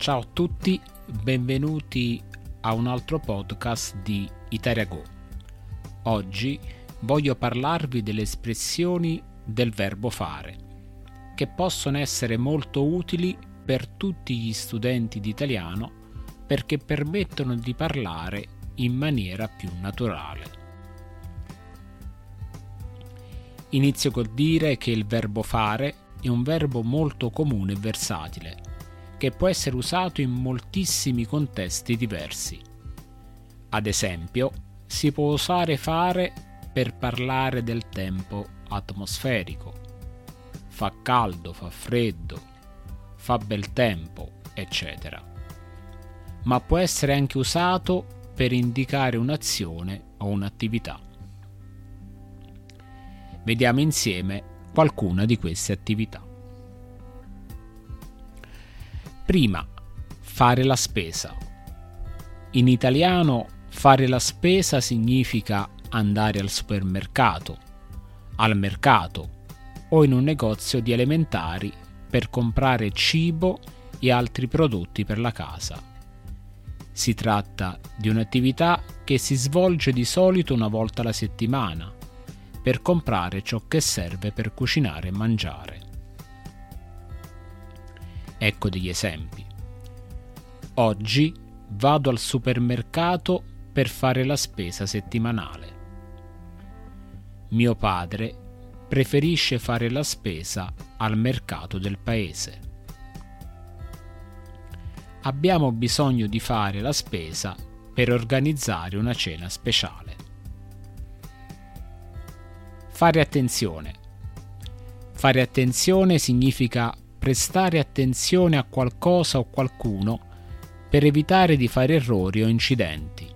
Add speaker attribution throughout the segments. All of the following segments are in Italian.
Speaker 1: Ciao a tutti, benvenuti a un altro podcast di Italia Go. Oggi voglio parlarvi delle espressioni del verbo fare, che possono essere molto utili per tutti gli studenti di italiano perché permettono di parlare in maniera più naturale. Inizio col dire che il verbo fare è un verbo molto comune e versatile che può essere usato in moltissimi contesti diversi. Ad esempio, si può usare fare per parlare del tempo atmosferico. Fa caldo, fa freddo, fa bel tempo, eccetera. Ma può essere anche usato per indicare un'azione o un'attività. Vediamo insieme qualcuna di queste attività. Prima, fare la spesa. In italiano fare la spesa significa andare al supermercato, al mercato o in un negozio di elementari per comprare cibo e altri prodotti per la casa. Si tratta di un'attività che si svolge di solito una volta alla settimana per comprare ciò che serve per cucinare e mangiare. Ecco degli esempi. Oggi vado al supermercato per fare la spesa settimanale. Mio padre preferisce fare la spesa al mercato del paese. Abbiamo bisogno di fare la spesa per organizzare una cena speciale. Fare attenzione. Fare attenzione significa prestare attenzione a qualcosa o qualcuno per evitare di fare errori o incidenti.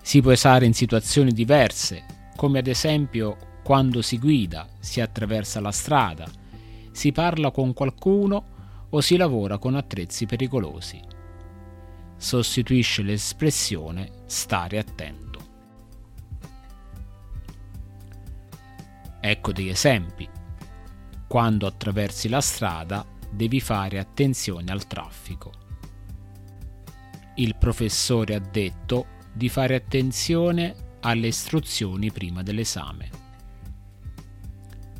Speaker 1: Si può usare in situazioni diverse, come ad esempio quando si guida, si attraversa la strada, si parla con qualcuno o si lavora con attrezzi pericolosi. Sostituisce l'espressione stare attento. Ecco degli esempi quando attraversi la strada devi fare attenzione al traffico. Il professore ha detto di fare attenzione alle istruzioni prima dell'esame.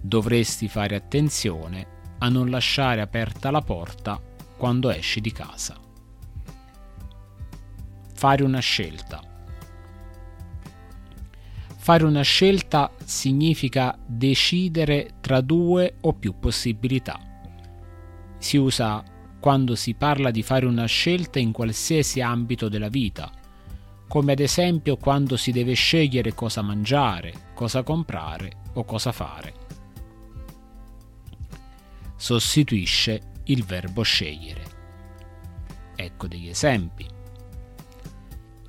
Speaker 1: Dovresti fare attenzione a non lasciare aperta la porta quando esci di casa. Fare una scelta. Fare una scelta significa decidere tra due o più possibilità. Si usa quando si parla di fare una scelta in qualsiasi ambito della vita, come ad esempio quando si deve scegliere cosa mangiare, cosa comprare o cosa fare. Sostituisce il verbo scegliere. Ecco degli esempi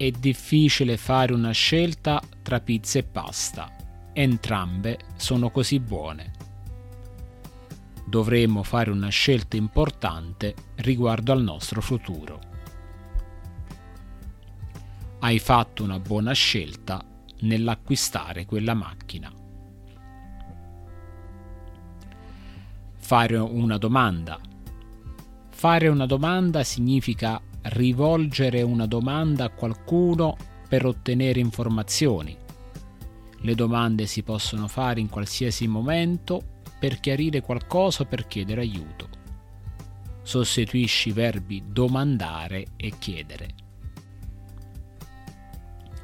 Speaker 1: è difficile fare una scelta tra pizza e pasta. Entrambe sono così buone. Dovremmo fare una scelta importante riguardo al nostro futuro. Hai fatto una buona scelta nell'acquistare quella macchina. Fare una domanda. Fare una domanda significa rivolgere una domanda a qualcuno per ottenere informazioni. Le domande si possono fare in qualsiasi momento per chiarire qualcosa o per chiedere aiuto. Sostituisci i verbi domandare e chiedere.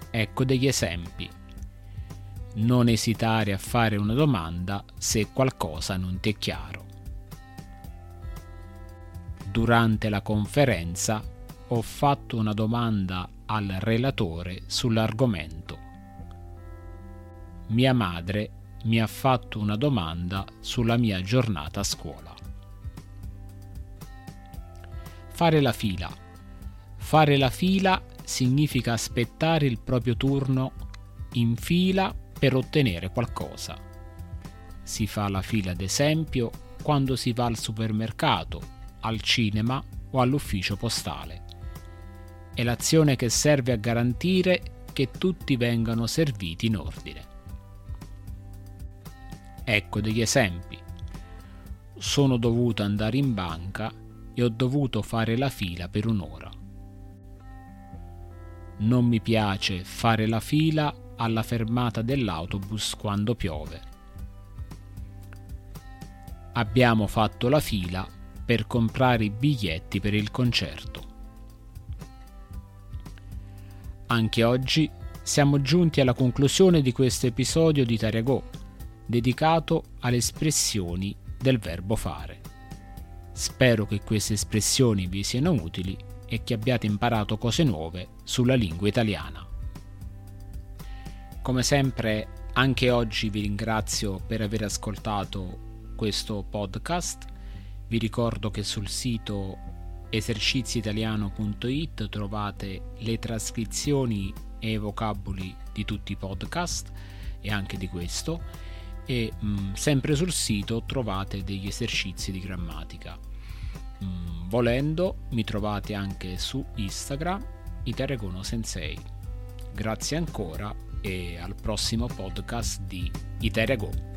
Speaker 1: Ecco degli esempi. Non esitare a fare una domanda se qualcosa non ti è chiaro. Durante la conferenza ho fatto una domanda al relatore sull'argomento. Mia madre mi ha fatto una domanda sulla mia giornata a scuola. Fare la fila. Fare la fila significa aspettare il proprio turno in fila per ottenere qualcosa. Si fa la fila ad esempio quando si va al supermercato, al cinema o all'ufficio postale è l'azione che serve a garantire che tutti vengano serviti in ordine. Ecco degli esempi. Sono dovuto andare in banca e ho dovuto fare la fila per un'ora. Non mi piace fare la fila alla fermata dell'autobus quando piove. Abbiamo fatto la fila per comprare i biglietti per il concerto. Anche oggi siamo giunti alla conclusione di questo episodio di Tariagò, dedicato alle espressioni del verbo fare. Spero che queste espressioni vi siano utili e che abbiate imparato cose nuove sulla lingua italiana. Come sempre, anche oggi vi ringrazio per aver ascoltato questo podcast. Vi ricordo che sul sito eserciziitaliano.it trovate le trascrizioni e i vocaboli di tutti i podcast e anche di questo e mh, mm, sempre sul sito trovate degli esercizi di grammatica. Mm, volendo mi trovate anche su Instagram Iteregono Sensei. Grazie ancora e al prossimo podcast di Iterego.